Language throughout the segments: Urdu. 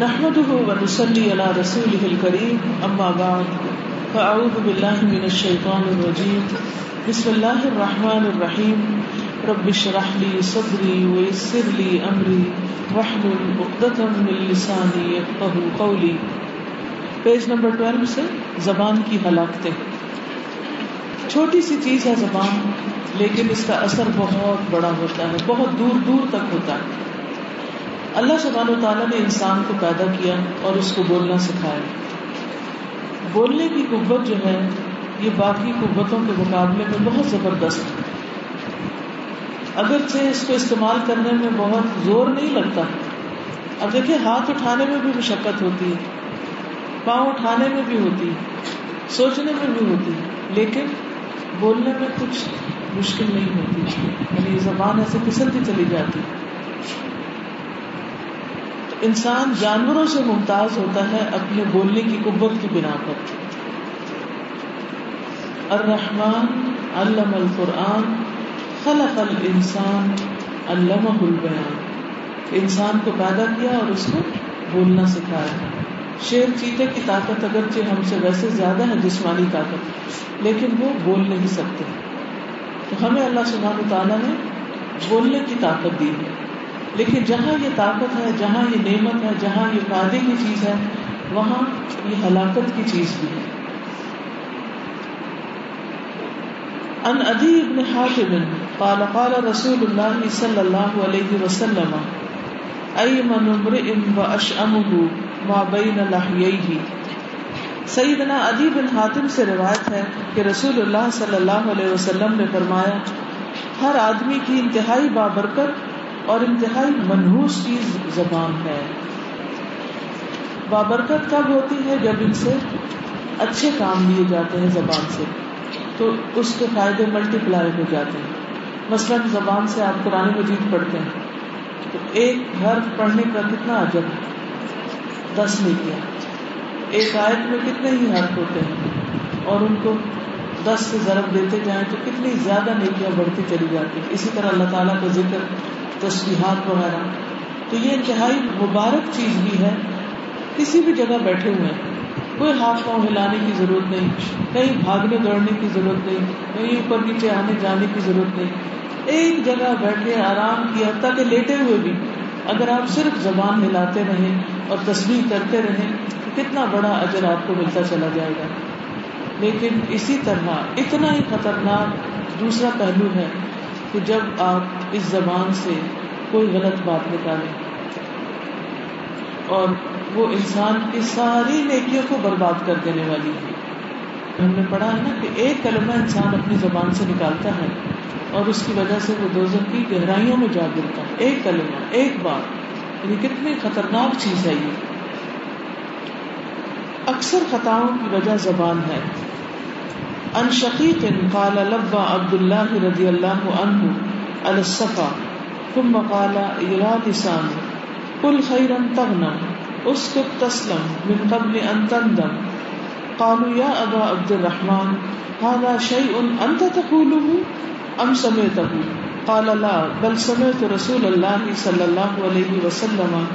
نحمده ونصلي على رسوله الكريم، أما بعد، فأعوذ بالله من الشيطان الرجيم. بسم الله الرحمن الرحيم. رب اشرح لي صدري ويسر لي أمري، واحلل عقدة من لساني يفقهوا قولي. پیج نمبر 12 سے زبان کی ہلاکتیں۔ چھوٹی سی چیز ہے زبان، لیکن اس کا اثر بہت بڑا ہوتا ہے، بہت دور دور تک ہوتا ہے۔ اللہ سبحانہ و تعالیٰ نے انسان کو پیدا کیا اور اس کو بولنا سکھایا۔ بولنے کی قوت جو ہے، یہ باقی قوتوں کے مقابلے میں بہت زبردست ہے۔ اگرچہ اس کو استعمال کرنے میں بہت زور نہیں لگتا اب دیکھیں، ہاتھ اٹھانے میں بھی مشقت ہوتی ہے، پاؤں اٹھانے میں بھی ہوتی ہے، سوچنے میں بھی ہوتی ہے، لیکن بولنے میں کچھ مشکل نہیں ہوتی۔ یعنی زبان ایسے پھسلتی چلی جاتی۔ انسان جانوروں سے ممتاز ہوتا ہے اپنے بولنے کی قوت کی بنا پر۔ الرحمن علم القرآن، خلق الانسان علمہ البیان انسان کو پیدا کیا اور اس کو بولنا سکھایا۔ شیر چیتے کی طاقت اگرچہ ہم سے ویسے زیادہ ہے جسمانی طاقت، لیکن وہ بول نہیں سکتے۔ تو ہمیں اللہ سبحانہ تعالیٰ نے بولنے کی طاقت دی ہے۔ لیکن جہاں یہ طاقت ہے، جہاں یہ نعمت ہے، جہاں یہ فائدے کی چیز ہے، وہاں یہ ہلاکت کی چیز بھی ہے۔ ان ادی ابن حاتم قال قال رسول اللہ صلی اللہ علیہ وسلم ایمن امرئ واشأمه ما بین لحییہ. سیدنا ادی بن حاتم سے روایت ہے کہ رسول اللہ صلی اللہ علیہ وسلم نے فرمایا، ہر آدمی کی انتہائی بابرکت اور انتہائی منحوس چیز زبان ہے۔ بابرکت کب ہوتی ہے جب ان سے اچھے کام لیے جاتے ہیں زبان سے، تو اس کے فائدے ملٹی پلائی ہو جاتے ہیں۔ مثلاً زبان سے آپ قرآن مجید پڑھتے ہیں، تو ایک گھر پڑھنے کا کتنا عجب دس نہیں کیا ایک آیت میں کتنے ہی حرف ہوتے ہیں اور ان کو دس سے ضرب دیتے جائیں تو کتنی زیادہ نیکیاں بڑھتی چلی جاتی ہیں۔ اسی طرح اللہ تعالیٰ کا ذکر تسبیحات وغیرہ۔ تو یہ انتہائی مبارک چیز بھی ہے۔ کسی بھی جگہ بیٹھے ہوئے ہیں۔ کوئی ہاتھ پاؤں ہلانے کی ضرورت نہیں۔ کہیں بھاگنے دوڑنے کی ضرورت نہیں۔ کہیں اوپر نیچے آنے جانے کی ضرورت نہیں۔ ایک جگہ بیٹھے آرام کیا تاکہ لیٹے ہوئے بھی۔ اگر آپ صرف زبان ہلاتے رہیں اور تصویر کرتے رہیں تو کتنا بڑا اجر آپ کو ملتا چلا جائے گا۔ لیکن اسی طرح اتنا ہی خطرناک دوسرا پہلو ہے کہ جب آپ اس زبان سے کوئی غلط بات نکالیں اور وہ انسان کی ساری نیکیوں کو برباد کر دینے والی ہے۔ ہم نے پڑھا ہے نا کہ ایک کلمہ انسان اپنی زبان سے نکالتا ہے اور اس کی وجہ سے وہ دوزن کی گہرائیوں میں جا گرتا ہے۔ ایک کلمہ، ایک بات۔ یعنی کتنی خطرناک چیز ہے یہ۔ اکثر خطاؤں کی وجہ زبان ہے۔ ان شقیق قال لبا عبد اللہ رضی اللہ عنہ على الصفا ثم قال الى لسان قل خيرا تغنم اسكت تسلم من قبل ان تندم. قالوا يا ابا عبد الرحمن، هذا شيء انت تقوله ام سمعته؟ قال لا، بل سمعت رسول الله صلى الله عليه وسلم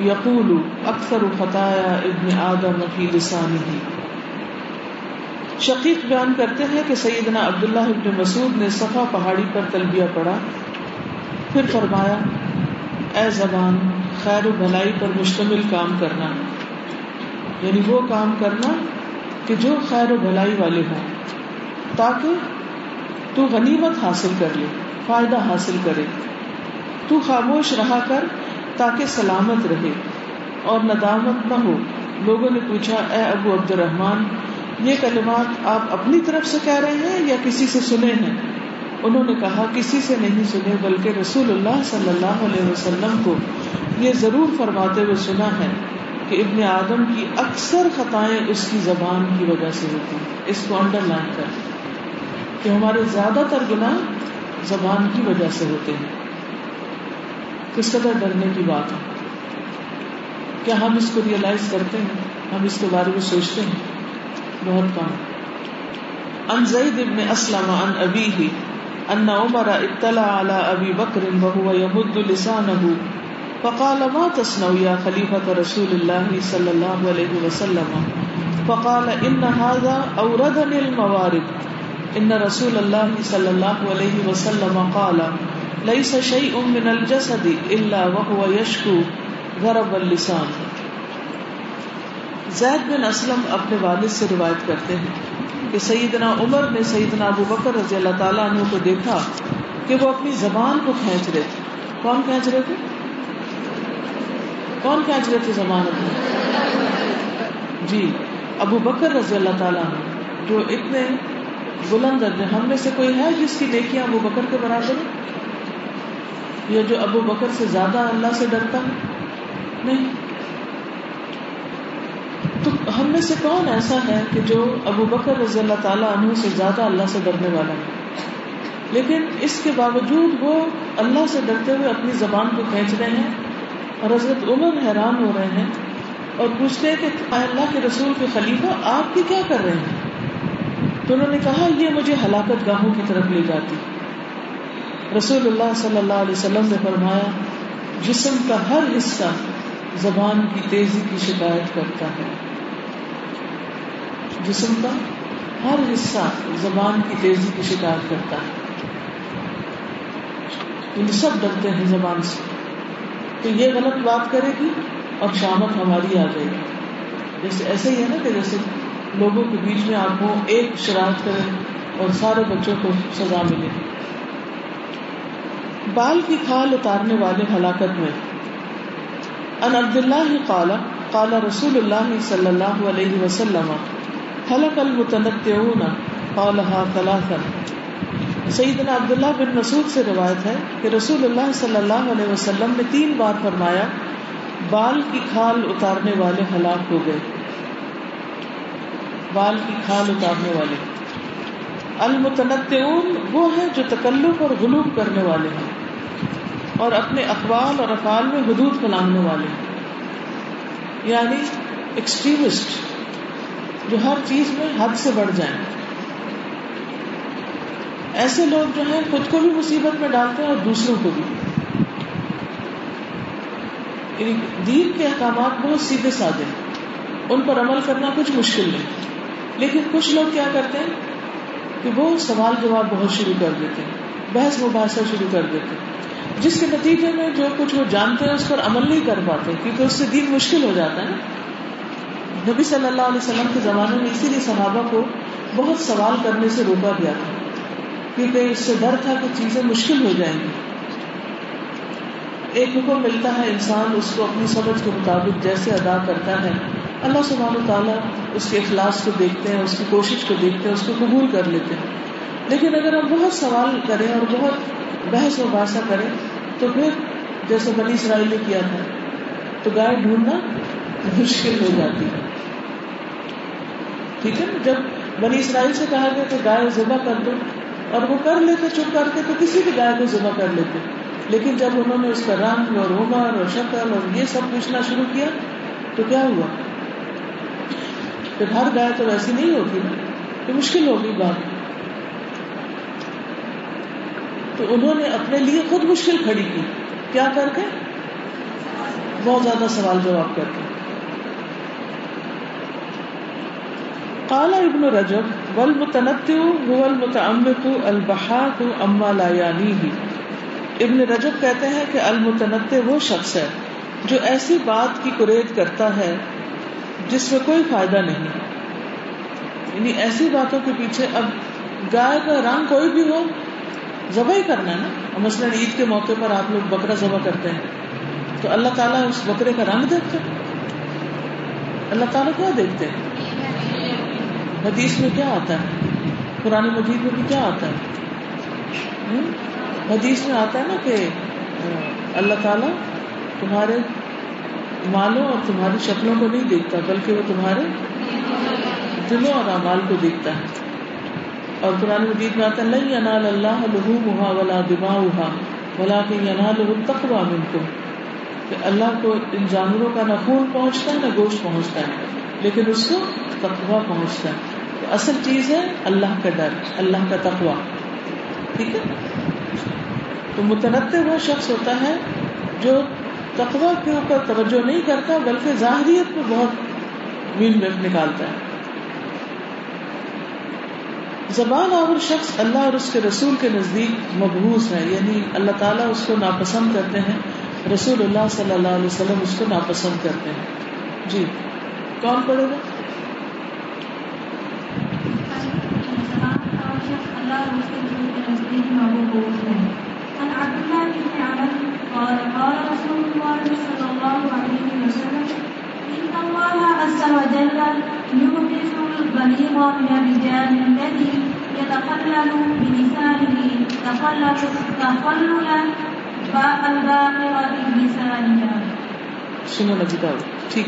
يقول اكثر خطايا ابن ادم في لسانه. شقیق بیان کرتے ہیں کہ سیدنا عبداللہ ابن مسعود نے صفا پہاڑی پر تلبیہ پڑا پھر فرمایا، اے زبان، خیر و بھلائی پر مشتمل کام کرنا۔ یعنی وہ کام کرنا کہ جو خیر و بھلائی والے ہوں، تاکہ تو غنیمت حاصل کر لے، فائدہ حاصل کرے۔ تو خاموش رہا کر تاکہ سلامت رہے اور ندامت نہ ہو۔ لوگوں نے پوچھا، اے ابو عبد الرحمان یہ کلمات آپ اپنی طرف سے کہہ رہے ہیں یا کسی سے سنے ہیں؟ انہوں نے کہا کسی سے نہیں سنے، بلکہ رسول اللہ صلی اللہ علیہ وسلم کو یہ ضرور فرماتے ہوئے سنا ہے کہ ابن آدم کی اکثر خطائیں اس کی زبان کی وجہ سے ہوتی ہیں، اس کو انڈر لائن کر کہ ہمارے زیادہ تر گناہ زبان کی وجہ سے ہوتے ہیں۔ کس قدر ڈرنے کی بات ہے؟ کیا ہم اس کو ریئلائز کرتے ہیں؟ ہم اس کے بارے میں سوچتے ہیں؟ بہت کام ان زید ابن اسلم عن ابیہ ان عمر اطلع على ابی بکر وهو يمد لسانه فقال ما تصنع يا خليفة رسول الله صلى الله عليه وسلم؟ فقال إن هذا أوردني الموارد۔ إن رسول الله صلى الله عليه وسلم قال ليس شيء من الجسد إلا وهو يشكو ضرب اللسان. زید بن اسلم اپنے والد سے روایت کرتے ہیں کہ سیدنا عمر نے سیدنا ابو بکر رضی اللہ تعالیٰ عنہ کو دیکھا کہ وہ اپنی زبان کو کھینچ رہے تھے۔ کون کھینچ رہے تھے؟ کون کھینچ رہے تھے زبان اپنی؟ جی ابو بکر رضی اللہ تعالیٰ جو اتنے بلند ہم میں سے کوئی ہے جس کی نیکیاں ابو بکر کے برابر یا جو ابو بکر سے زیادہ اللہ سے ڈرتا ہے؟ نہیں۔ ہم میں سے کون ایسا ہے کہ جو ابو بکر رضی اللہ تعالیٰ عنہ سے زیادہ اللہ سے ڈرنے والا ہے؟ لیکن اس کے باوجود وہ اللہ سے ڈرتے ہوئے اپنی زبان کو کھینچ رہے ہیں اور حضرت عمر حیران ہو رہے ہیں اور پوچھتے ہیں کہ اللہ کے رسول کے خلیفہ آپ کی کیا کر رہے ہیں؟ تو انہوں نے کہا، یہ مجھے ہلاکت گاہوں کی طرف لے جاتی۔ رسول اللہ صلی اللہ علیہ وسلم نے فرمایا، جسم کا ہر حصہ زبان کی تیزی کی شکایت کرتا ہے۔ جسم کا ہر حصہ زبان کی تیزی کی شکایت کرتا ہے۔ ان سب ڈرتے ہیں زبان سے۔ تو یہ غلط بات کرے گی اور شامت ہماری آ جائے گی۔ جیسے ایسے ہی ہے نا کہ جیسے لوگوں کے بیچ میں آپ کو ایک شرارت کرے اور سارے بچوں کو سزا ملے۔ بال کی کھال اتارنے والے ہلاکت میں۔ ان عبد اللہ قال قال رسول اللہ صلی اللہ علیہ وسلم حلق المتنطعون قالها ثلاثا. سیدنا عبداللہ بن مسعود سے روایت ہے کہ رسول اللہ صلی اللہ علیہ وسلم نے تین بار فرمایا، بال کی کھال اتارنے والے ہلاک ہو گئے۔ بال کی کھال اتارنے والے۔ المتنطعون وہ ہیں جو تکلف اور غلوب کرنے والے ہیں اور اپنے اقوال اور افعال میں حدود پھیلانے والے ہیں۔ یعنی ایکسٹریمسٹ جو ہر چیز میں حد سے بڑھ جائیں۔ ایسے لوگ جو ہیں، خود کو بھی مصیبت میں ڈالتے ہیں اور دوسروں کو بھی۔ یعنی دین کے احکامات بہت سیدھے سادے ہیں۔ ان پر عمل کرنا کچھ مشکل نہیں۔ لیکن کچھ لوگ کیا کرتے ہیں؟ کہ وہ سوال جواب بہت شروع کر دیتے ہیں۔ بحث مباحثہ شروع کر دیتے ہیں۔ جس کے نتیجے میں جو کچھ وہ جانتے ہیں، اس پر عمل نہیں کر پاتے، کیونکہ اس سے دین مشکل ہو جاتا ہے نا۔ نبی صلی اللہ علیہ وسلم کے زمانے میں اسی لیے صحابہ کو بہت سوال کرنے سے روکا گیا تھا کیونکہ اس سے ڈر تھا کہ چیزیں مشکل ہو جائیں گی۔ ایک حکم ملتا ہے انسان اس کو اپنی سمجھ کے مطابق جیسے ادا کرتا ہے۔ اللہ سبحانہ و تعالیٰ اس کے اخلاص کو دیکھتے ہیں، اس کی کوشش کو دیکھتے ہیں، اس کو قبول کر لیتے ہیں۔ لیکن اگر ہم بہت سوال کریں اور بہت بحث و باسا کریں، تو پھر جیسے بنی اسرائیل نے کیا تھا، تو گائے ڈھونڈنا مشکل ہو جاتی ہے۔ ٹھیک ہے نا؟ جب بنی اسرائیل سے کہا گیا کہ گائے ذبح کر دو، اور وہ کر لیتے، چپ کر کے تو کسی بھی گائے کو ذبح کر لیتے۔ لیکن جب انہوں نے اس کا رنگ اور عمر اور شکل اور یہ سب پوچھنا شروع کیا، تو کیا ہوا؟ ہر گائے تو ویسی نہیں ہوتی نا؟ تو مشکل ہوگی بات۔ تو انہوں نے اپنے لیے خود مشکل کھڑی کی۔ کیا کر کے؟ بہت زیادہ سوال جواب کر کے۔ کالا ابن رجب ول متنط المتعمق البحاق اما لا یعنی ابن رجب کہتے ہیں کہ المتنط وہ شخص ہے جو ایسی بات کی قریت کرتا ہے جس میں کوئی فائدہ نہیں۔ یعنی ایسی باتوں کے پیچھے اب گائے کا رنگ کوئی بھی ہو، ذبح ہی کرنا ہے نا۔ مثلاً عید کے موقع پر آپ لوگ بکرا ذبح کرتے ہیں، تو اللہ تعالیٰ اس بکرے کا رنگ دیکھتے اللہ تعالیٰ کیا دیکھتے ہیں؟ حدیث میں کیا آتا ہے؟ قرآن مجید میں بھی کیا آتا ہے؟ حدیث میں آتا ہے نا کہ اللہ تعالیٰ تمہارے مالوں اور تمہاری شکلوں کو نہیں دیکھتا، بلکہ وہ تمہارے دلوں اور اعمال کو دیکھتا ہے۔ اور قرآن مجید میں آتا ہے نہیں انال اللہ لہو ولا دما اہا ولا کہ انال تقوا منکم کہ اللہ کو ان جانوروں کا نہ خون پہنچتا ہے، نہ گوشت پہنچتا ہے، لیکن اس کو تقوا پہنچتا ہے۔ اصل چیز ہے اللہ کا ڈر، اللہ کا تقوا ٹھیک ہے؟ تو متنطع وہ شخص ہوتا ہے جو تقوی کے اوپر توجہ نہیں کرتا، بلکہ ظاہریت میں بہت مین میف نکالتا ہے۔ زبان آور شخص اللہ اور اس کے رسول کے نزدیک مبہوس ہے یعنی اللہ تعالیٰ اس کو ناپسند کرتے ہیں، رسول اللہ صلی اللہ علیہ وسلم اس کو ناپسند کرتے ہیں۔ جی کون پڑھے گا؟ اللہ اور اس کے رسول کے نزدیک مبہوس ہے۔ عن عبد الله بن عمر قال قال رسول الله صلى الله عليه وسلم، إن الله عز وجل يحدث البليغ من الرجال الذي يتقلل بلسانه تقلل تقللا الباقرة بلسانها سنن ابی ٹھیک۔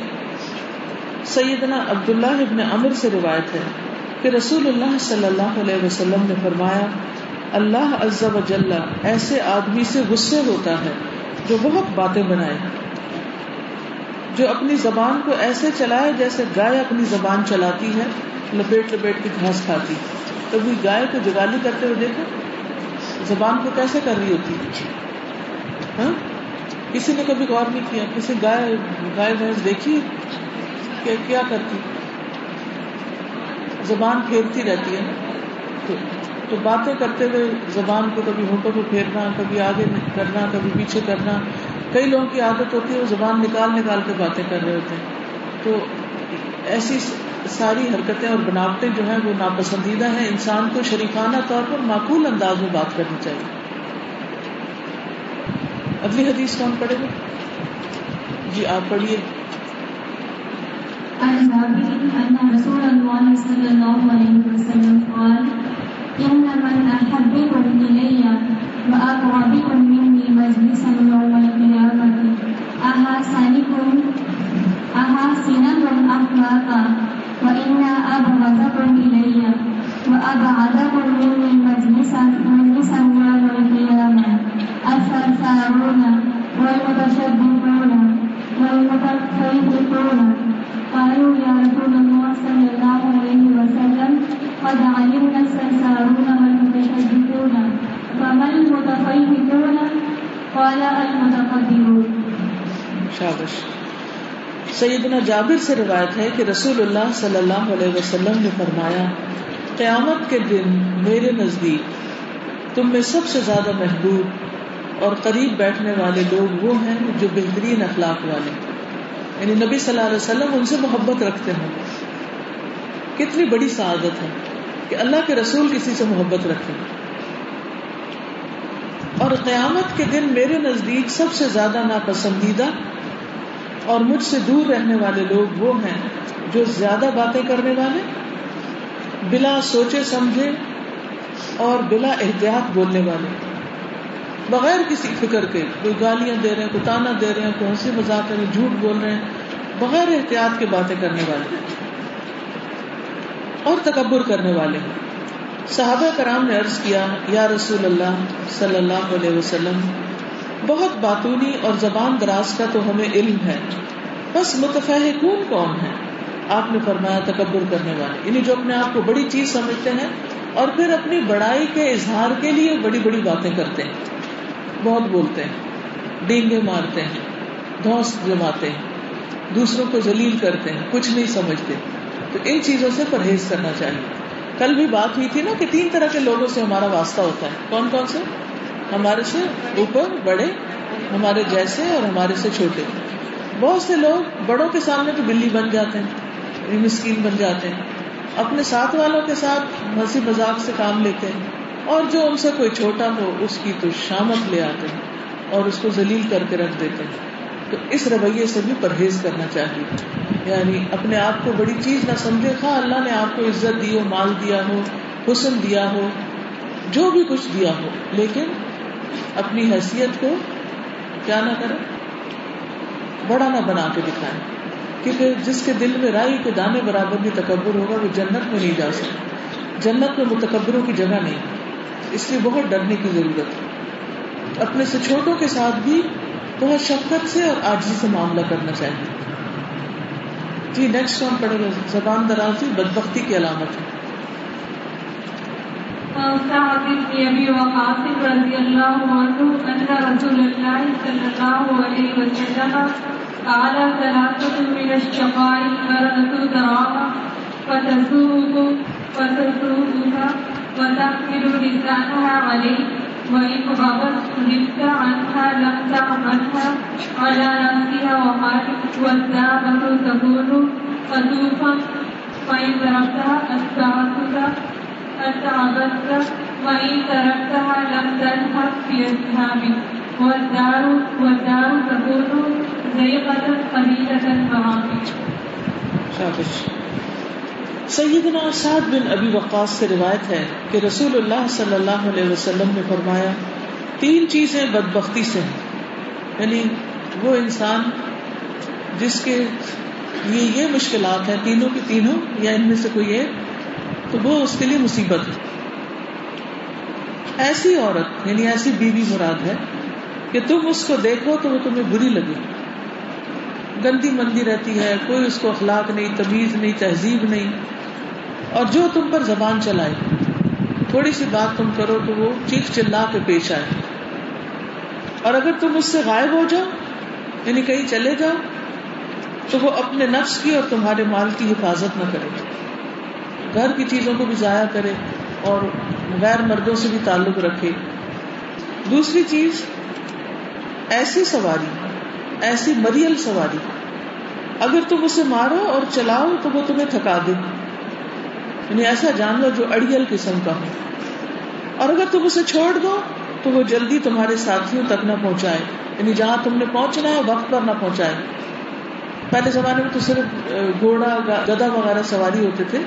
سیدنا عبداللہ ابن عمر سے روایت ہے۔ کہ رسول اللہ صلی اللہ علیہ وسلم نے فرمایا، اللہ عز و جل ایسے آدمی سے غصے ہوتا ہے جو بہت باتیں بنائے، جو اپنی زبان کو ایسے چلائے جیسے گائے اپنی زبان چلاتی ہے، لپیٹ لپیٹ کی گھاس کھاتی۔ کبھی گائے کو جگالی کرتے ہوئے دیکھو، زبان کو کیسے کر رہی ہوتی؟ ہاں؟ کسی نے کبھی غور نہیں کیا، کسی گائے گائے بھینس دیکھی؟ کہ کیا کرتی؟ زبان پھیرتی رہتی ہے تو تو باتیں کرتے ہوئے زبان کو کبھی ہونٹوں پہ پھیرنا، کبھی آگے کرنا، کبھی پیچھے کرنا۔ کئی لوگوں کی عادت ہوتی ہے وہ زبان نکال نکال کے باتیں کر رہے ہوتے ہیں۔ تو ایسی ساری حرکتیں اور بناوٹیں جو ہیں وہ ناپسندیدہ ہیں۔ انسان کو شریفانہ طور پر معقول انداز میں بات کرنی چاہیے۔ اگلی حدیث کون پڑھے گا؟ جی آپ پڑھیے۔ رسول اللہ صلی اللہ علیہ وسلم إن من أحبكم إلي وأقربكم مني مجلسا يوم القيامة أحسنكم أحسنكم أخلاقا وإن أبغضكم إلي وأبعدكم مني مجلسا مجلسا يوم القيامة الثرثارون والمتشبهون والمتفيهقون قالوا يا رسول الله صلى الله عليه وسلم قد علمنا السرسارون والمتشددون فما المتفيهقون قال المتقدرون شابش. سیدنا جابر سے روایت ہے کہ رسول اللہ صلی اللہ علیہ وسلم نے فرمایا، قیامت کے دن میرے نزدیک تم میں سب سے زیادہ محبوب اور قریب بیٹھنے والے لوگ وہ ہیں جو بہترین اخلاق والے۔ ہیں یعنی نبی صلی اللہ علیہ وسلم ان سے محبت رکھتے ہیں۔ کتنی بڑی سعادت ہے کہ اللہ کے رسول کسی سے محبت رکھے اور قیامت کے دن میرے نزدیک سب سے زیادہ ناپسندیدہ اور مجھ سے دور رہنے والے لوگ وہ ہیں جو زیادہ باتیں کرنے والے، بلا سوچے سمجھے اور بلا احتیاط بولنے والے۔ بغیر کسی فکر کے کوئی گالیاں دے رہے ہیں، کوئی تانا دے رہے ہیں، کوئی ہنسی مذاق رہے ہیں، جھوٹ بول رہے ہیں، بغیر احتیاط کی باتیں کرنے والے اور تکبر کرنے والے ہیں۔ صحابہ کرام نے عرض کیا، یا رسول اللہ صلی اللہ علیہ وسلم، بہت باتونی اور زبان دراز کا تو ہمیں علم ہے، بس متفحکون کون ہے آپ نے فرمایا تکبر کرنے والے۔ یعنی جو اپنے آپ کو بڑی چیز سمجھتے ہیں اور پھر اپنی بڑائی کے اظہار کے لیے بڑی بڑی باتیں کرتے ہیں۔ بہت بولتے ہیں، ڈینگے مارتے ہیں دھوس جماتے ہیں، دوسروں کو ذلیل کرتے ہیں، کچھ نہیں سمجھتے۔ تو ان چیزوں سے پرہیز کرنا چاہیے۔ کل بھی بات ہوئی تھی نا کہ تین طرح کے لوگوں سے ہمارا واسطہ ہوتا ہے۔ کون کون سے؟ ہمارے سے اوپر، بڑے، ہمارے جیسے اور ہمارے سے چھوٹے۔ بہت سے لوگ بڑوں کے سامنے تو بلی بن جاتے ہیں مسکین بن جاتے ہیں۔ اپنے ساتھ والوں کے ساتھ ہنسی مذاق سے کام لیتے ہیں۔ اور جو ان سے کوئی چھوٹا ہو، اس کی تو شامت لے آتے ہیں اور اس کو ذلیل کر کے رکھ دیتے ہیں۔ تو اس رویے سے بھی پرہیز کرنا چاہیے۔ یعنی اپنے آپ کو بڑی چیز نہ سمجھے خواہ اللہ نے آپ کو عزت دی ہو، مال دیا ہو، حسن دیا ہو، جو بھی کچھ دیا ہو، لیکن اپنی حیثیت کو کیا نہ کرے، بڑا نہ بنا کے دکھائے۔ کیونکہ جس کے دل میں رائی کے دانے برابر بھی تکبر ہوگا، وہ جنت میں نہیں جا سکتا۔ جنت میں متکبروں کی جگہ نہیں۔ اس لیے بہت ڈرنے کی ضرورت ہے۔ اپنے سے چھوٹوں کے ساتھ بھی بہت شفقت سے اور آجی سے معاملہ کرنا چاہیے۔ جی نیکسٹ کون پڑے گا زبان درازی، بدبختی کی علامت ہے۔ سعد بن ابي وقاص رضي الله عنه ان رسول الله صلى الله عليه وسلم قال ثلاثة من الشقاء مرأة تراها فتسوق فتسوقها وتحمل لسانها عليه وإن غضت غبت عنها لم تعملها على نفسها وقالت والدابة تكون خلوفا فإن تركتها أتبعتك أتعبتك وإن تركتها لم تذهب في أسهامك والدار والدار تكون زيغة قليلة المعامل سیدنا سعد بن ابی وقاص سے روایت ہے کہ رسول اللہ صلی اللہ علیہ وسلم نے فرمایا، تین چیزیں بدبختی سے ہیں۔ یعنی وہ انسان جس کے یہ یہ مشکلات ہیں، تینوں کی تینوں، یا ان میں سے کوئی ایک، تو وہ اس کے لیے مصیبت ہے۔ ایسی عورت یعنی ایسی بیوی مراد ہے کہ تم اس کو دیکھو تو وہ تمہیں بری لگے۔ گندی مندی رہتی ہے، کوئی اس کو اخلاق نہیں، تمیز نہیں، تہذیب نہیں۔ اور جو تم پر زبان چلائے، تھوڑی سی بات تم کرو تو وہ چیخ چلا کے پیش آئے۔ اور اگر تم اس سے غائب ہو جاؤ یعنی کہیں چلے جاؤ، تو وہ اپنے نفس کی اور تمہارے مال کی حفاظت نہ کرے۔ گھر کی چیزوں کو بھی ضائع کرے اور غیر مردوں سے بھی تعلق رکھے۔ دوسری چیز، ایسی سواری، ایسی مریل سواری۔ اگر تم اسے مارو اور چلاؤ تو وہ تمہیں تھکا دے۔ یعنی ایسا جانور جو اڑیل قسم کا ہو۔ اور اگر تم اسے چھوڑ دو، تو وہ جلدی تمہارے ساتھیوں تک نہ پہنچائے۔ یعنی جہاں تم نے پہنچنا ہے، وقت پر نہ پہنچائے۔ پہلے زمانے میں تو صرف گھوڑا گدا وغیرہ سواری ہوتے تھے،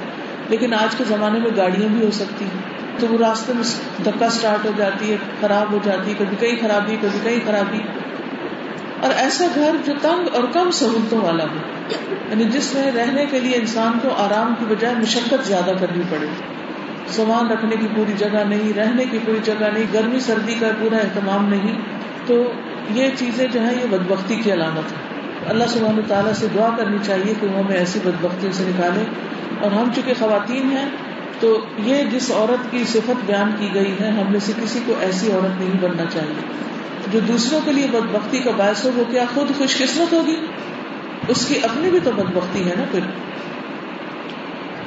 لیکن آج کے زمانے میں گاڑیاں بھی ہو سکتی ہیں۔ تو وہ راستے میں دھکا اسٹارٹ ہو جاتی ہے، خراب ہو جاتی ہے، کبھی کئی خرابی، کبھی کئی خرابی۔ اور ایسا گھر جو تنگ اور کم سہولتوں والا ہو۔ یعنی جس میں رہنے کے لیے انسان کو آرام کی بجائے مشقت زیادہ کرنی پڑے۔ سامان رکھنے کی پوری جگہ نہیں، رہنے کی پوری جگہ نہیں، گرمی سردی کا پورا اہتمام نہیں۔ تو یہ چیزیں جو ہے یہ بدبختی کی علامت ہے اللہ سبحانہ تعالیٰ سے دعا کرنی چاہیے کہ وہ ہمیں ایسی بدبختی سے نکالے۔ اور ہم چونکہ خواتین ہیں، تو یہ جس عورت کی صفت بیان کی گئی ہے، ہم میں سے کسی کو ایسی عورت نہیں بننا چاہیے۔ جو دوسروں کے لیے بدبختی کا باعث ہو، وہ کیا خود خوش قسمت ہوگی؟ اس کی اپنی بھی تو بدبختی ہے نا پھر۔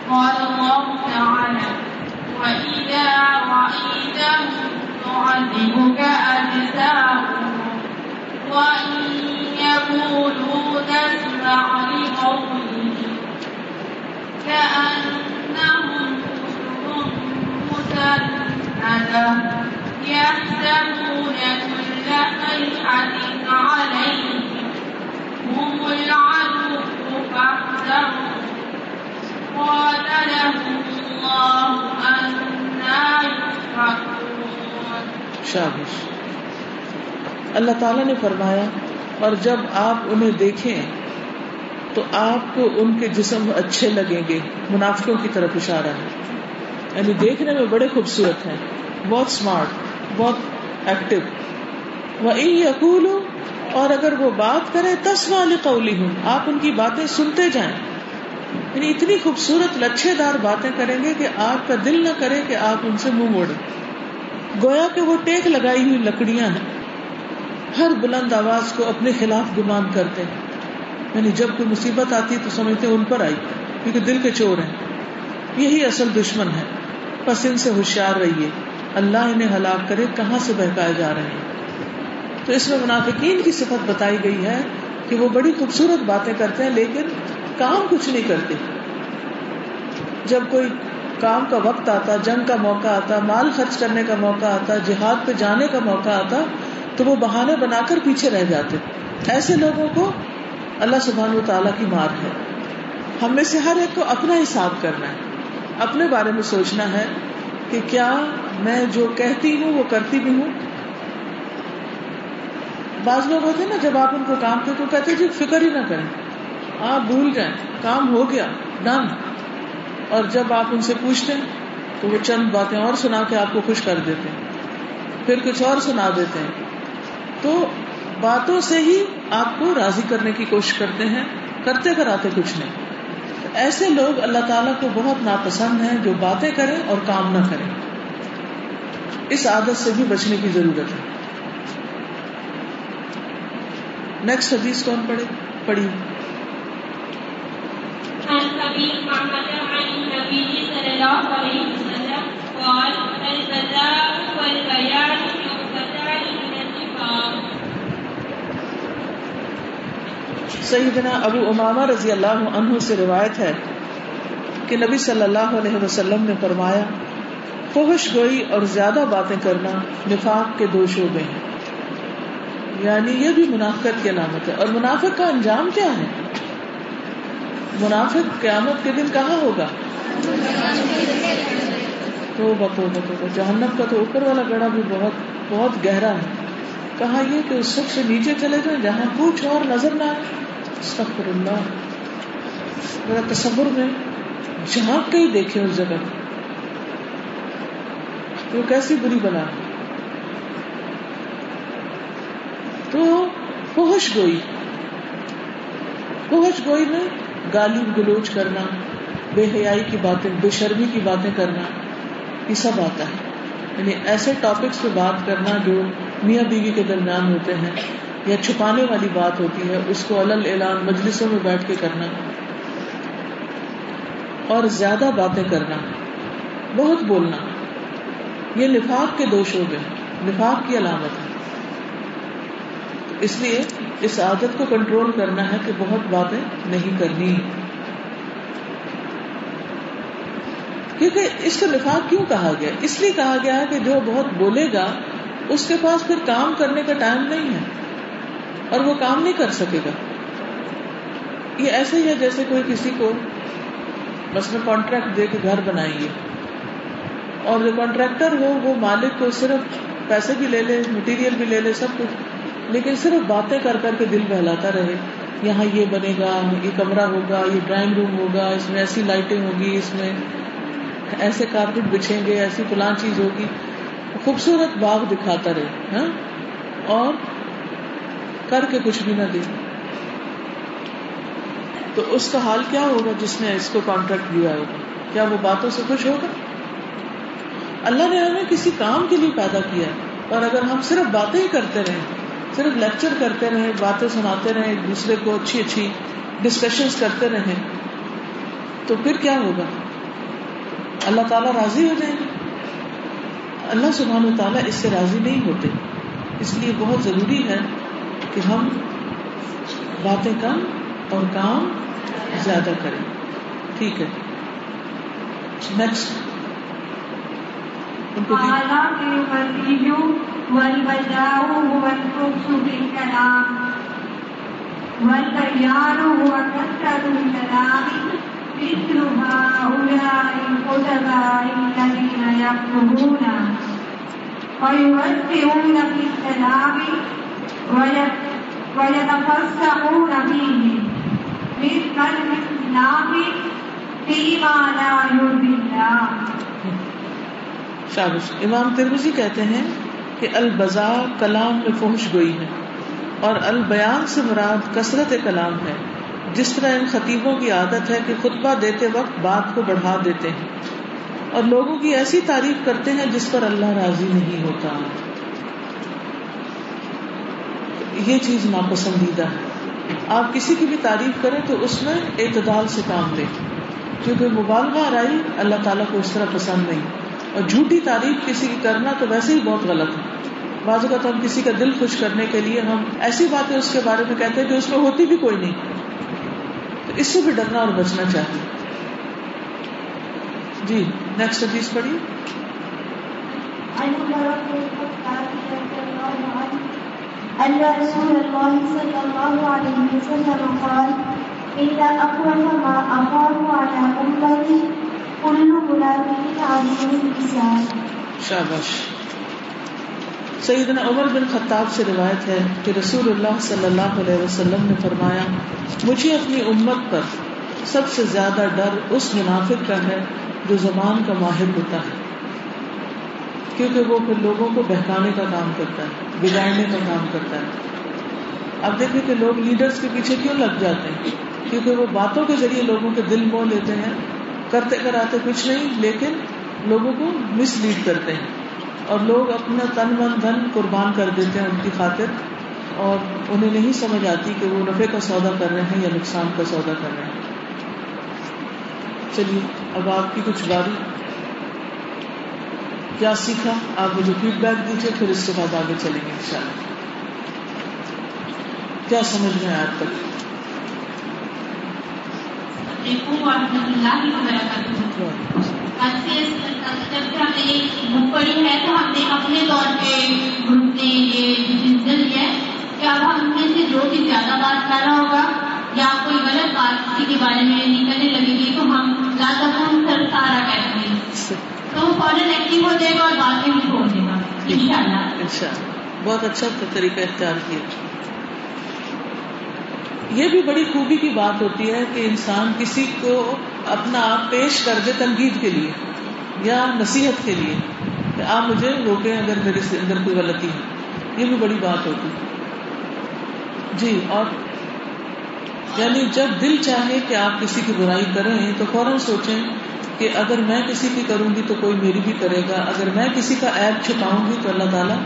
قال الله تعالى، وإذا رأيتهم تعذبك أجسامهم وإن يقولوا تسمع لقولهم كأنهم خشب مسندة يحسبون كل صيحة شابش۔ اللہ تعالیٰ نے فرمایا، اور جب آپ انہیں دیکھیں، تو آپ کو ان کے جسم اچھے لگیں گے۔ منافقوں کی طرف اشارہ ہے۔ یعنی دیکھنے میں بڑے خوبصورت ہیں۔ بہت اسمارٹ بہت ایکٹیو وہ یقول اور اگر وہ بات کرے تس والی قولی ہوں آپ ان کی باتیں سنتے جائیں۔ یعنی اتنی خوبصورت لچھے دار باتیں کریں گے کہ آپ کا دل نہ کرے کہ آپ ان سے منہ موڑے گویا کہ وہ ٹیک لگائی ہوئی لکڑیاں ہیں۔ ہر بلند آواز کو اپنے خلاف گمان کرتے ہیں۔ یعنی جب کوئی مصیبت آتی تو سمجھتے ان پر آئی، کیونکہ دل کے چور ہیں۔ یہی اصل دشمن ہے۔ بس ان سے ہوشیار رہیے۔ اللہ انہیں ہلاک کرے، کہاں سے بہکائے جا رہے ہیں؟ تو اس میں منافقین کی صفت بتائی گئی ہے کہ وہ بڑی خوبصورت باتیں کرتے ہیں، لیکن کام کچھ نہیں کرتے۔ جب کوئی کام کا وقت آتا، جنگ کا موقع آتا، مال خرچ کرنے کا موقع آتا، جہاد پہ جانے کا موقع آتا، تو وہ بہانے بنا کر پیچھے رہ جاتے۔ ایسے لوگوں کو اللہ سبحان و تعالیٰ کی مار ہے۔ ہم میں سے ہر ایک کو اپنا حساب کرنا ہے، اپنے بارے میں سوچنا ہے کہ کیا میں جو کہتی ہوں، وہ کرتی بھی ہوں۔ بعض لوگ ہوتے ہیں نا، جب آپ ان کو کام تو کہتے جی فکر ہی نہ کریں۔ آپ بھول جائیں، کام ہو گیا ڈن اور جب آپ ان سے پوچھتے ہیں، تو وہ چند باتیں اور سنا کے آپ کو خوش کر دیتے ہیں۔ پھر کچھ اور سنا دیتے ہیں۔ تو باتوں سے ہی آپ کو راضی کرنے کی کوشش کرتے ہیں، کرتے کراتے کچھ نہیں۔ ایسے لوگ اللہ تعالیٰ کو بہت ناپسند ہیں جو باتیں کریں اور کام نہ کریں۔ اس عادت سے بھی بچنے کی ضرورت ہے۔ نیکسٹ حدیث کون پڑھے؟ پڑھی عن محمد عن النبي صلى الله عليه وسلم قال والبيان من النفاق سیدنا ابو امامہ رضی اللہ عنہ سے روایت ہے کہ نبی صلی اللہ علیہ وسلم نے فرمایا، فحش گوئی اور زیادہ باتیں کرنا نفاق کے دو شعبے ہیں۔ یعنی یہ بھی منافقت کی علامت ہے۔ اور منافق کا انجام کیا ہے؟ منافق قیامت کے دن کہاں ہوگا؟ تو بتو بتو جہنم کا تو اوپر والا گڑا بھی بہت بہت گہرا ہے۔ کہا یہ کہ اس سب سے نیچے چلے جائیں، جہاں کچھ اور نظر نہ آئے۔ استغفر اللہ۔ میرا تصور میں جھانک کے ہی دیکھے اس جگہ وہ کیسی بری بنا تو پہنچ گوئی۔ پہنچ گوئی میں گالی گلوچ کرنا، بے حیائی کی باتیں، بے شرمی کی باتیں کرنا، یہ سب آتا ہے۔ یعنی ایسے ٹاپکس پہ بات کرنا جو میاں بیوی کے درمیان ہوتے ہیں یا چھپانے والی بات ہوتی ہے، اس کو الل اعلان مجلسوں میں بیٹھ کے کرنا۔ اور زیادہ باتیں کرنا، بہت بولنا۔ یہ نفاق کے دو شعبے ہیں، نفاق کی علامت ہے۔ اس لیے اس عادت کو کنٹرول کرنا ہے کہ بہت باتیں نہیں کرنی کیونکہ اس کو نفاق کیوں کہا گیا؟ اس لیے کہا گیا ہے کہ جو بہت بولے گا، اس کے پاس پھر کام کرنے کا ٹائم نہیں ہے اور وہ کام نہیں کر سکے گا۔ یہ ایسے ہی ہے جیسے کوئی کسی کو مثلاً کانٹریکٹ دے کے گھر بنائیں اور جو کانٹریکٹر ہو، وہ مالک کو صرف پیسے بھی لے لے مٹیریل بھی لے لے، سب کچھ۔ لیکن صرف باتیں کر کر کے دل بہلاتا رہے۔ یہاں یہ بنے گا، یہ کمرہ ہوگا، یہ ڈرائنگ روم ہوگا، اس میں ایسی لائٹیں ہوگی، اس میں ایسے کارپیٹ بچھیں گے، ایسی فلان چیز ہوگی۔ خوبصورت باغ دکھاتا رہے ہاں؟ اور کر کے کچھ بھی نہ دے۔ تو اس کا حال کیا ہوگا جس نے اس کو کانٹریکٹ دیا ہوگا کیا وہ باتوں سے خوش ہوگا؟ اللہ نے ہمیں کسی کام کے لیے پیدا کیا اور اگر ہم صرف باتیں ہی کرتے رہیں صرف لیکچر کرتے رہیں باتیں سناتے رہیں ایک دوسرے کو اچھی اچھی ڈسکشن کرتے رہیں تو پھر کیا ہوگا؟ اللہ تعالیٰ راضی ہو جائیں گے۔ اللہ سبحانہ و تعالیٰ اس سے راضی نہیں ہوتے۔ اس لیے بہت ضروری ہے کہ ہم باتیں کم اور کام زیادہ کریں۔ ٹھیک ہے۔ نیکسٹ ان کو والبذاء هو الخبث بالكلام. والبيان هو كثرة الكلام. مثل هؤلاء الخطباء الذين يكتبون. ويوسعون في الكلام ويتفسحون فيه. مثل الإسلام فيما لا يرضي الله. امام ترمزی کہتے ہیں کہ البزا کلام میں فحش گوئی ہے اور البیان سے مراد کثرت کلام ہے۔ جس طرح ان خطیبوں کی عادت ہے کہ خطبہ دیتے وقت بات کو بڑھا دیتے ہیں اور لوگوں کی ایسی تعریف کرتے ہیں جس پر اللہ راضی نہیں ہوتا۔ یہ چیز ناپسندیدہ ہے۔ آپ کسی کی بھی تعریف کریں تو اس میں اعتدال سے کام لیں کیونکہ مبالغہ آرائی اللہ تعالیٰ کو اس طرح پسند نہیں۔ اور جھوٹی تعریف کسی کی کرنا تو ویسے ہی بہت غلط ہے۔ بعض اوقات ہم کسی کا دل خوش کرنے کے لیے ہم ایسی باتیں اس کے بارے میں کہتے ہیں کہ اس میں ہوتی بھی کوئی نہیں۔ تو اس سے بھی ڈرنا اور بچنا چاہیے۔ جی نیکسٹ حدیث پڑھی أن رسول الله صلى الله عليه وسلم قال إن أقوم ما أخاف على أمتي شابش سیدنا عمر بن خطاب سے روایت ہے کہ رسول اللہ صلی اللہ علیہ وسلم نے فرمایا، مجھے اپنی امت پر سب سے زیادہ ڈر اس منافق کا ہے جو زبان کا ماہر ہوتا ہے، کیونکہ وہ پھر لوگوں کو بہکانے کا کام کرتا ہے، بگاڑنے کا کام کرتا ہے۔ اب دیکھیں کہ لوگ لیڈرز کے پیچھے کیوں لگ جاتے ہیں؟ کیونکہ وہ باتوں کے ذریعے لوگوں کے دل مو لیتے ہیں کرتے کراتے کچھ نہیں، لیکن لوگوں کو مس لیڈ کرتے ہیں۔ اور لوگ اپنا تن من دھن قربان کر دیتے ہیں ان کی خاطر، اور انہیں نہیں سمجھ آتی کہ وہ نفے کا سودا کر رہے ہیں یا نقصان کا سودا کر رہے ہیں۔ چلیے، اب آپ کی کچھ باری۔ کیا سیکھا؟ آپ مجھے فیڈ بیک دیجیے پھر اس کے بعد آگے چلیں گے ان شاء اللہ کیا سمجھ میں آیا تک؟ جب ہم نے بک پڑھی ہے تو ہم نے اپنے طور پہ گروپ نے یہ ڈسیزن لیا ہے کہ اب ہم میں سے جو بھی زیادہ بات کر رہا ہوگا یا کوئی غلط بات کسی کے بارے میں نکلنے لگے گی تو ہم زیادہ ہم سر۔ سارا تو فوراً ایکٹیو ہو جائے گا اور بات بھی چھوڑ دے گا۔ ان شاء اللہ بہت اچھا طریقہ اختیار کیا۔ یہ بھی بڑی خوبی کی بات ہوتی ہے کہ انسان کسی کو اپنا آپ پیش کر دے تنقید کے لیے یا نصیحت کے لیے کہ آپ مجھے روکیں اگر میرے سے اندر کوئی غلطی ہے۔ یہ بھی بڑی بات ہوتی جی اور یعنی جب دل چاہے کہ آپ کسی کی برائی کریں تو فوراً سوچیں کہ اگر میں کسی کی کروں گی تو کوئی میری بھی کرے گا۔ اگر میں کسی کا ایپ چھپاؤں گی تو اللہ تعالیٰ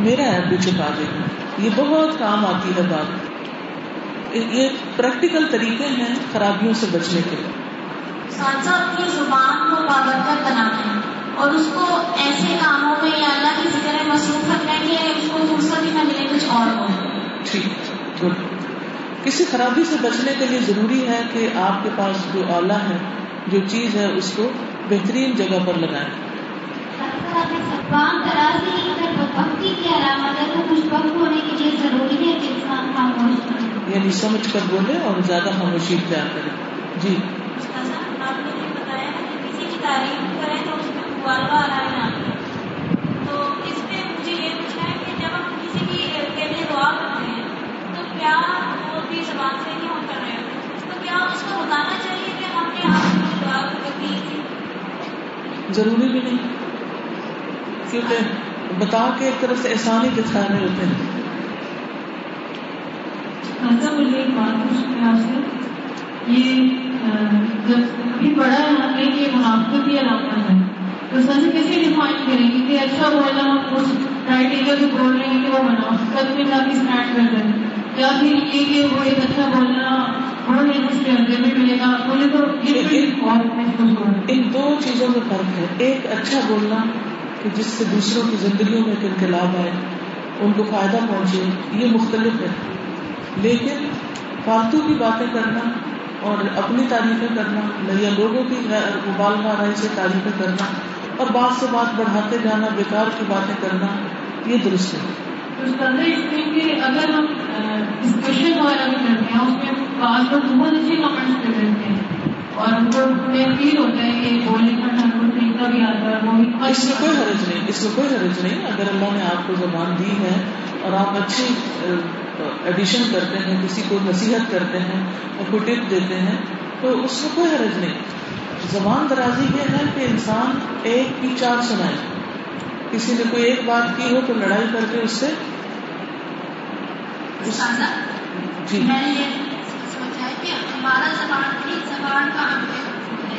میرا ایپ بھی چھپا دے گا۔ یہ بہت کام آتی ہے بات۔ یہ پریکٹیکل طریقے ہیں خرابیوں سے بچنے کے لیے۔ کی زبان کو بنانا اور اس کو ایسے کاموں میں یا اللہ کی ذکر مصروف رکھنا ہے کہ اس کو فرصت ہی نہ ملے کچھ اور ہو۔ ٹھیک گڈ۔ کسی خرابی سے بچنے کے لیے ضروری ہے کہ آپ کے پاس جو آلہ ہے جو چیز ہے اس کو بہترین جگہ پر لگائیں۔ کی علامت ہے تو کچھ وقت ہونے کے لیے ضروری ہے کہ انسان خاموش یعنی سمجھ کر بولے اور زیادہ خاموشی اختیار کرے۔ جی۔ آپ نے یہ بتایا کہ کسی کی تعریف کریں تو اس میں تو مجھے یہ پوچھنا ہے کہ جب ہم کسی کی کے لیے دعا کرتے ہیں تو کیا وہ بھی زبان سے نہیں ہم کر رہے ہیں؟ تو کیا اس کو بتانا چاہیے کہ ہم نے آپ کی دعا کرتی تھی ضروری بھی نہیں۔ کیونکہ بتا کے ایک طرف سے احسان ہی دکھا رہے ہوتے ہیں۔ ایسا مجھے ایک بات پوچھنی ہے آپ سے یہ جب کبھی پڑھا ہے ہم نے کہ منافقت کی علامت ہے۔ تو سر کیسے ڈیفائن کریں گے کہ اچھا بولنا ہم اس کرائٹیریا جو بول رہے ہیں کہ وہ منافقت میں جا کے اسٹارٹ کر دیں۔ یا پھر یہ کہ وہ ایک اچھا بولنا اس کے اندر بھی ملے گا۔ بولے تو ان دو چیزوں میں فرق ہے۔ ایک اچھا بولنا کہ جس سے دوسروں کی زندگیوں میں ایک انقلاب آئے ان کو فائدہ پہنچے یہ مختلف ہے۔ لیکن فالتو کی باتیں کرنا اور اپنی تعریفیں کرنا یا لوگوں کی مبالغہ رائے سے تعریفیں کرنا اور بات سے بات بڑھاتے جانا، بیکار کی باتیں کرنا، یہ درست ہے۔ اگر ہم ڈسکشن وغیرہ بھی کرتے ہیں، اس میں بعض لوگ بہت اچھے کمنٹس کر دیتے ہیں۔ اور کو فیل ہوتا ہے کہ بولنے کا کو بھی آتا ہے وہ بھی اس میں کوئی حرج نہیں اس میں کوئی حرج نہیں اگر اللہ نے آپ کو زبان دی ہے اور آپ اچھی ایڈیشن کرتے ہیں کسی کو نصیحت کرتے ہیں اور کو ٹپ دیتے ہیں تو اس میں کوئی حرج نہیں۔ زبان درازی یہ ہے کہ انسان ایک کی چار سنائے۔ کسی نے کوئی ایک بات کی ہو تو لڑائی کر کے اس سے جی۔ میں نے یہ ہے کہ ہمارا زبان بھی زبان کا ہم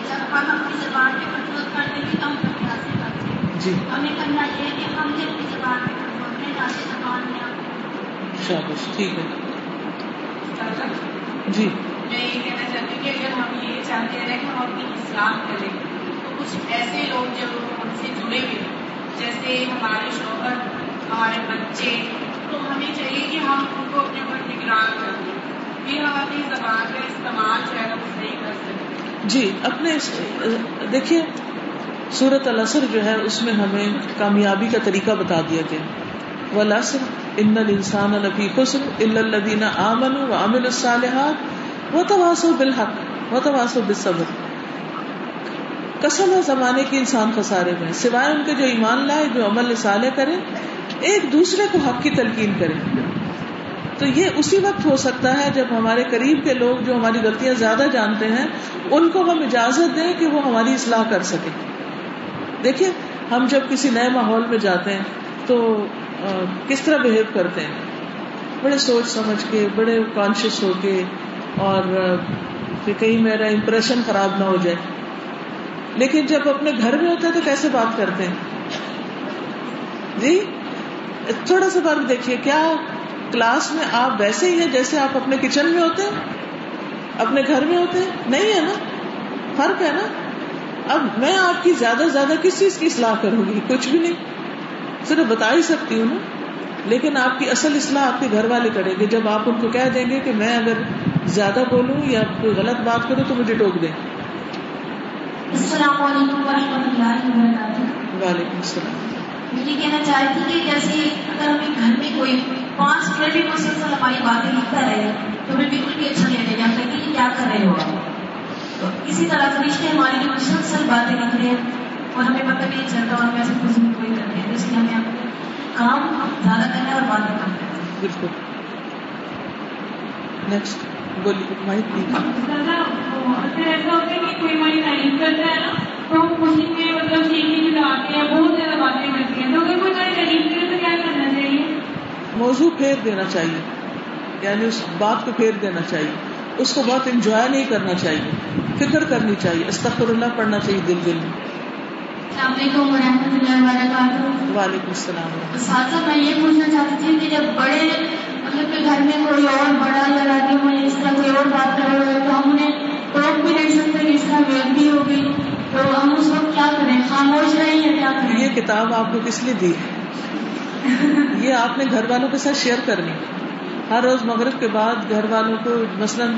جب ہم اپنی زبان پہ کنٹرول کرتے ہیں تو ہم کرتے ہیں۔ جی۔ ہمیں کرنا یہ ہے کہ ہم نے اپنی زبان پہ کنٹرول کریں زبان میں شابش ٹھیک ہے۔ جی میں یہ کہنا چاہتی ہوں کہ اگر ہم یہ چاہتے ہیں کہ ہم اپنی اسلام کریں تو کچھ ایسے لوگ جب ہم سے جڑے ہوئے جیسے ہمارے شوہر ہمارے بچے تو ہمیں چاہیے کہ ہم ان کو اپنے اوپر نگران کر دیں ہم اپنی زبان کا استعمال جو ہے وہ صحیح کر سکیں جی اپنے دیکھیے سورت الاسر جو ہے، اس میں ہمیں کامیابی کا طریقہ بتا دیا گیا ولاسر ان الانسان لفی خسر الا الذين امنوا وعملوا الصالحات وتواصوا بالحق وتواصوا بالصبر۔ قسم ہے زمانے کی انسان خسارے میں، سوائے ان کے جو ایمان لائے، جو عمل صالح کرے ایک دوسرے کو حق کی تلقین کرے تو یہ اسی وقت ہو سکتا ہے جب ہمارے قریب کے لوگ جو ہماری غلطیاں زیادہ جانتے ہیں، ان کو ہم اجازت دیں کہ وہ ہماری اصلاح کر سکیں۔ دیکھیے، ہم جب کسی نئے ماحول میں جاتے ہیں تو کس طرح بہیو کرتے ہیں؟ بڑے سوچ سمجھ کے، بڑے کانشیس ہو کے، اور کہ کہیں میرا امپریشن خراب نہ ہو جائے۔ لیکن جب اپنے گھر میں ہوتے ہیں تو کیسے بات کرتے ہیں؟ جی تھوڑا سا فرق دیکھیے، کیا کلاس میں آپ ویسے ہی ہیں جیسے آپ اپنے کچن میں ہوتے ہیں اپنے گھر میں ہوتے ہیں۔ نہیں ہے نا؟ فرق ہے نا؟ اب میں آپ کی زیادہ سے زیادہ کس چیز کی اصلاح کروں گی؟ کچھ بھی نہیں۔ صرف بتا ہی سکتی ہوں لیکن آپ کی اصل اصلاح آپ کے گھر والے کریں گے۔ جب آپ ان کو کہہ دیں گے کہ میں اگر زیادہ بولوں یا کوئی غلط بات کروں تو مجھے ٹوک دیں۔ السلام علیکم ورحمۃ اللہ وبرکاتہ۔ وعلیکم السلام۔ مجھے کہنا چاہ رہی تھی کہ جیسے اگر ہمیں گھر میں کوئی پانچ منٹ بھی مسلسل ہماری باتیں لکھتا رہے تو ہمیں بالکل بھی اچھا نہیں لگے۔ ہم کہیں گے کہ کیا کر رہے ہو تو اسی طرح فرشتے ہماری جو مسلسل باتیں لکھ رہے ہیں اور ہمیں پتہ نہیں چلتا اور ہمیں ایسے کچھ نہیں کوئی کرتے ہیں۔ اس لیے ہمیں اپنے کام زیادہ کرنا اور باتیں کم کرنا ہے۔ بالکل۔ نیکسٹ بولیے ایسا ہوتا ہے کہ کوئی ہماری تعریف کرتا ہے نا تو ہم خوشی میں مطلب سیکھنے کی جاتے ہیں بہت زیادہ باتیں کرتی ہیں۔ تو اگر کوئی تعریف کرے تو کیا کرنا موضوع پھیر دینا چاہیے۔ یعنی اس بات کو پھیر دینا چاہیے۔ اس کو بہت انجوائے نہیں کرنا چاہیے۔ فکر کرنی چاہیے۔ استغفر اللہ پڑھنا چاہیے دل دل میں۔ السلام علیکم ورحمۃ اللہ وبرکاتہ۔ وعلیکم السلام ساتھ میں یہ پوچھنا چاہتی تھی کہ جب بڑے مطلب کہ گھر میں کوئی اور بڑا یا دادی ہو اس طرح کوئی اور بات کر رہے ہو تو ہم انہیں ٹوک بھی نہیں سکتے کہ اس طرح ویل بھی ہو گئی تو ہم اس وقت کیا کریں؟ خاموش رہیں یا کیا کریں؟ یہ کتاب آپ کو کس لیے دی ہے؟ یہ آپ نے گھر والوں کے ساتھ شیئر کرنی۔ ہر روز مغرب کے بعد گھر والوں کو مثلاً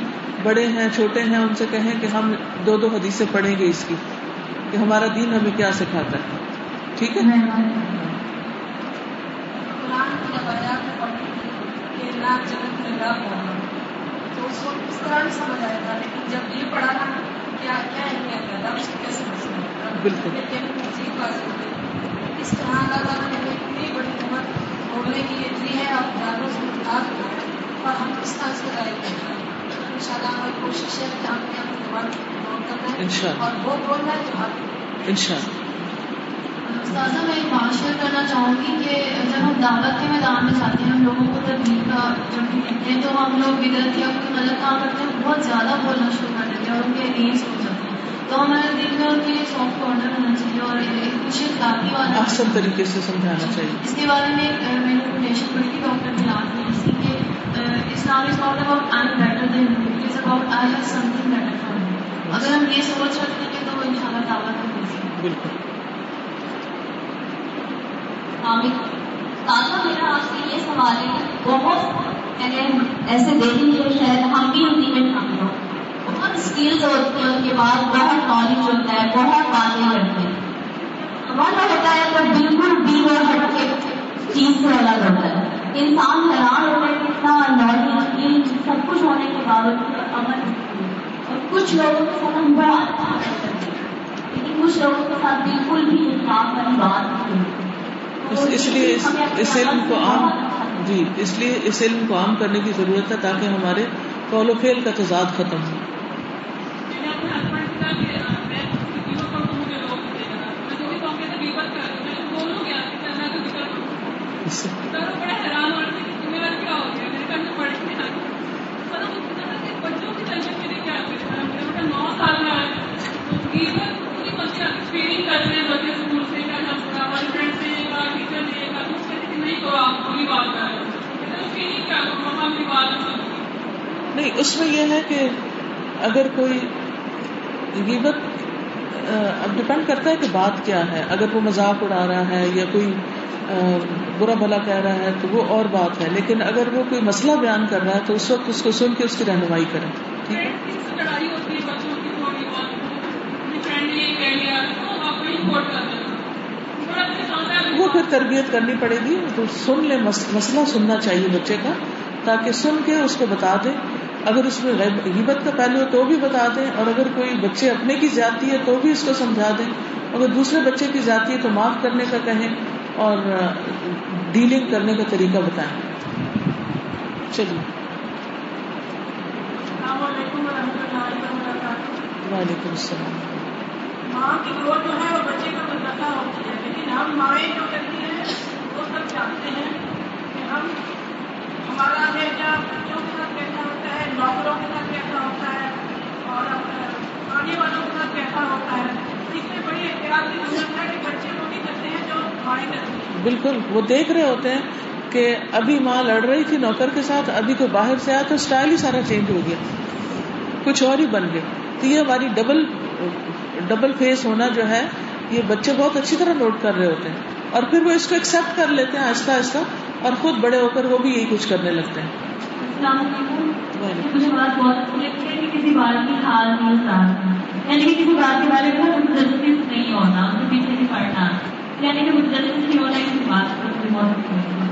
بڑے ہیں چھوٹے ہیں ان سے کہیں کہ ہم دو دو حدیثیں پڑھیں گے اس کی کہ ہمارا دین ہمیں کیا سکھاتا ہے۔ ٹھیک ہے؟ بالکل لیکن مزید بات ہوتی اس طرح اللہ تعالیٰ نے ہمیں اتنی بڑی نعمت بولنے کی یہ دی ہے آپ جانوں سے کتاب کو اور ہم اس طرح سے ضائع کرتے ہیں۔ ان شاء اللہ ہماری کوشش ہے کہ ہم نے اپنی کرنا ہے انشاءاللہ۔ اور وہ بولنا ہے جو آپ ان شاء اللہ استاذہ میں ایک بات شیئر کرنا چاہوں گی کہ جب ہم دعوت کے میدان میں جاتے ہیں ہم لوگوں کو تبدیل کا جب بھی ہیں تو ہم لوگ بدعت یا کوئی غلط کام کرتے ہیں بہت زیادہ بولنا شروع کر دیتے ہیں اور ان کے اگینسٹ ہو جاتے ہیں۔ تو ہمارے دل میں ان کے لیے سافٹ کارنر ہونا چاہیے اور کچھ والا طریقے سے سمجھانا چاہیے۔ اس کے بارے میں میں نے کوٹیشن پڑھی تھی ڈاکٹر بلال کی اس کی کہ Islam is not about I better then it is about I have something better for اگر ہم یہ سوچ رکھتے ہیں تو وہ ان شاء اللہ تعالیٰ کو ملے بالکل تازہ میرا آپ سے یہ سوال ہے بہت میں نے ایسے دیکھی کہ شاید ہم بھی اسی میں شامل ہوں بہت اسکلز ہوتی ہیں ان کے بعد بہت نالج ہوتا ہے بہت باتیں کرتے ہیں۔ ہمارا ہوتا ہے تو بالکل بھی وہ ہٹ کے چیز سے الگ ہوتا ہے۔ انسان حیران ہوتا ہے کہ اتنا نالج علم سب کچھ ہونے کے باوجود عمل اور کچھ لوگوں کے ساتھ ہم بڑا اچھا کرتے ہیں لیکن کچھ لوگوں کے ساتھ بالکل بھی انصاف والی بات نہیں ہوتی۔ اس لیے اس علم کو عام جی اس لیے اس علم کو عام کرنے کی ضرورت ہے تاکہ ہمارے قول و فعل کا تضاد ختم ہو۔ نہیں اس میں یہ ہے کہ اگر کوئی غیبت اب ڈپینڈ کرتا ہے کہ بات کیا ہے۔ اگر وہ مذاق اڑا رہا ہے یا کوئی برا بھلا کہہ رہا ہے تو وہ اور بات ہے۔ لیکن اگر وہ کوئی مسئلہ بیان کر رہا ہے تو اس وقت اس کو سن کے اس کی رہنمائی کریں۔ ٹھیک ہے؟ سامنے وہ پھر تربیت کرنی پڑے گی۔ تو سن لے مسئلہ سننا چاہیے بچے کا تاکہ سن کے اس کو بتا دیں اگر اس میں غیبت کا پہلو ہے تو بھی بتا دیں اور اگر کوئی بچے اپنے کی جاتی ہے تو بھی اس کو سمجھا دیں۔ اگر دوسرے بچے کی جاتی ہے تو معاف کرنے کا کہیں اور ڈیلنگ کرنے کا طریقہ بتائیں۔ چلیے۔ وعلیکم السلام۔ ماں کی جو ہے وہ بچے مدرسہ ہوتی ہے لیکن ہم مائیں جو کرتی ہیں وہ سب جانتے ہیں کہ ہم ہمارا بیٹا بچوں کے ساتھ کیسا ہوتا ہے، نوکروں کے ساتھ کیسا ہوتا ہے اور آنے والوں کے ساتھ کیسا ہوتا ہے۔ اس میں بڑی احتیاط کی ضرورت ہے کہ بچے وہ نہیں کرتے ہیں جو مائیں کرتی بالکل، وہ دیکھ رہے ہوتے ہیں کہ ابھی ماں لڑ رہی تھی نوکر کے ساتھ، ابھی کوئی باہر سے آیا تو اسٹائل ہی سارا چینج ہو گیا۔ کچھ اور ہی بن گیا۔ تو یہ ہماری ڈبل ڈبل فیس ہونا جو ہے، یہ بچے بہت اچھی طرح نوٹ کر رہے ہوتے ہیں۔ اور پھر وہ اس کو ایکسپٹ کر لیتے ہیں، آہستہ آہستہ۔ اور خود بڑے ہو کر وہ بھی یہی کچھ کرنے لگتے ہیں۔ السلام علیکم۔ مجھے بات بہت اچھی لگتی ہے کہ کسی بات کی حال نہیں یعنی کہ کسی بات کے بارے میں مجسس نہیں ہونا پیچھے نہیں پڑھنا۔ یعنی کہ مجسس نہیں ہونا کسی بات پر مجھے بہت اچھی ہے